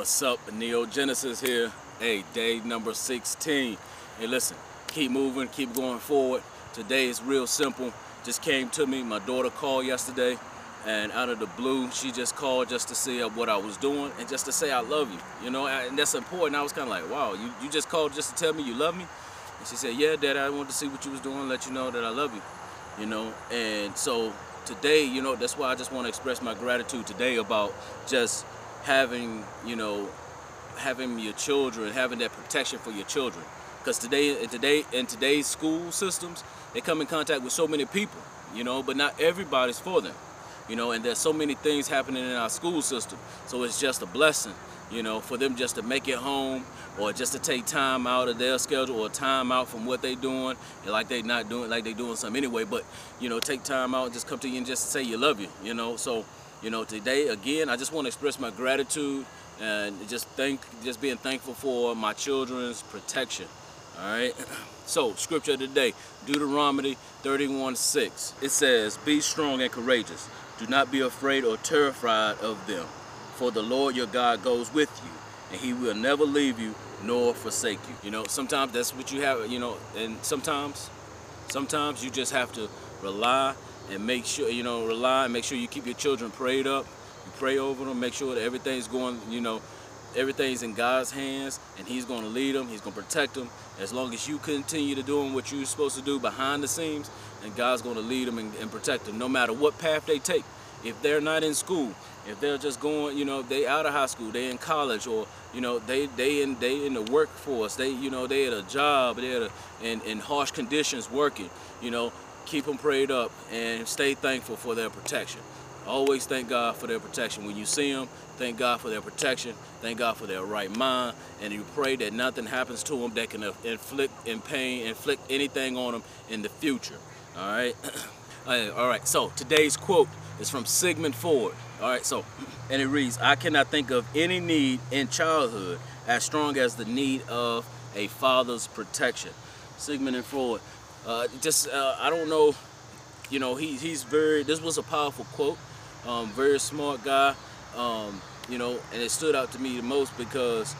What's up? Neo Genesis here. Hey, day number 16. Hey, listen, keep moving, keep going forward. Today is real simple. Just came to me. My daughter called yesterday, and out of the blue, she just called just to see what I was doing and just to say I love you. You know, and that's important. I was kind of like, wow, you, you just called just to tell me you love me? And she said, yeah, Dad, I wanted to see what you was doing, let you know that I love you. You know, and so today, you know, that's why I just want to express my gratitude today about just having, you know, having your children, having that protection for your children. Because today, in today, in today's school systems, they come in contact with so many people, you know, but not everybody's for them, you know, and there's so many things happening in our school system. So it's just a blessing, you know, for them just to make it home or just to take time out of their schedule or time out from what they're doing, like they're not doing, like they're doing something anyway, but, you know, take time out just come to you and just say you love you, you know, so you know, today again, I just want to express my gratitude and just thank, just being thankful for my children's protection. All right. So, scripture today, Deuteronomy 31:6. It says, "Be strong and courageous. Do not be afraid or terrified of them, for the Lord your God goes with you, and He will never leave you nor forsake you." You know, sometimes that's what you have. You know, and sometimes, sometimes you just have to rely and make sure, you know, rely and make sure you keep your children prayed up. You pray over them, make sure that everything's going, you know, everything's in God's hands and he's going to lead them, he's going to protect them. As long as you continue to doing what you're supposed to do behind the scenes, and God's going to lead them and, and protect them no matter what path they take. If they're not in school, if they're just going, you know, they out of high school, they in college, or you know, they they in they in the workforce, they you know they at a job, they're in in harsh conditions working, you know, keep them prayed up and stay thankful for their protection. Always thank God for their protection. When you see them, thank God for their protection. Thank God for their right mind. And you pray that nothing happens to them that can inflict in pain, inflict anything on them in the future. All right. All right. So today's quote is from Sigmund Freud. All right. So, and it reads, I cannot think of any need in childhood as strong as the need of a father's protection. Sigmund and Freud. Uh, just uh, I don't know, you know, he he's very. This was a powerful quote. Um, very smart guy. Um, you know, and it stood out to me the most because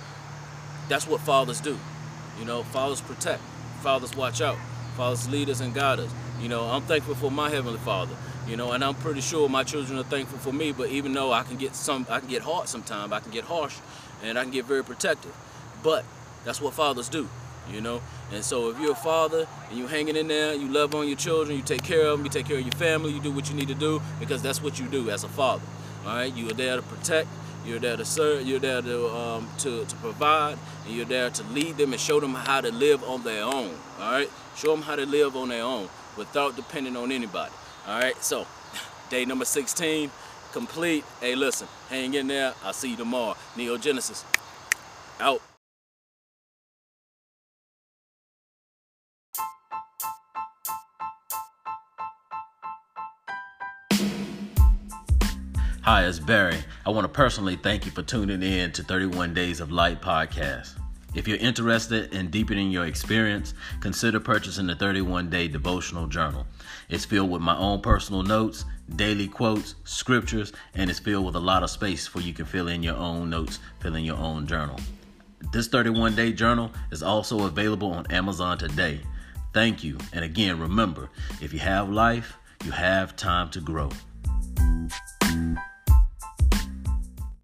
that's what fathers do. You know, fathers protect, fathers watch out, fathers lead us and guide us. You know, I'm thankful for my heavenly Father. You know, and I'm pretty sure my children are thankful for me. But even though I can get some, I can get hard sometimes. I can get harsh, and I can get very protective. But that's what fathers do you know? And so if you're a father and you're hanging in there, you love on your children, you take care of them, you take care of your family, you do what you need to do because that's what you do as a father. All right, you are there to protect, you're there to serve, you're there to um, to, to provide, and you're there to lead them and show them how to live on their own. All right, show them how to live on their own without depending on anybody. All right, so day number 16 complete. Hey, listen, hang in there. I'll see you tomorrow. Neo Genesis out. Hi, it's Barry. I want to personally thank you for tuning in to 31 Days of Light podcast. If you're interested in deepening your experience, consider purchasing the 31 Day Devotional Journal. It's filled with my own personal notes, daily quotes, scriptures, and it's filled with a lot of space for you can fill in your own notes, fill in your own journal. This 31 day journal is also available on Amazon today. Thank you. And again, remember if you have life, you have time to grow.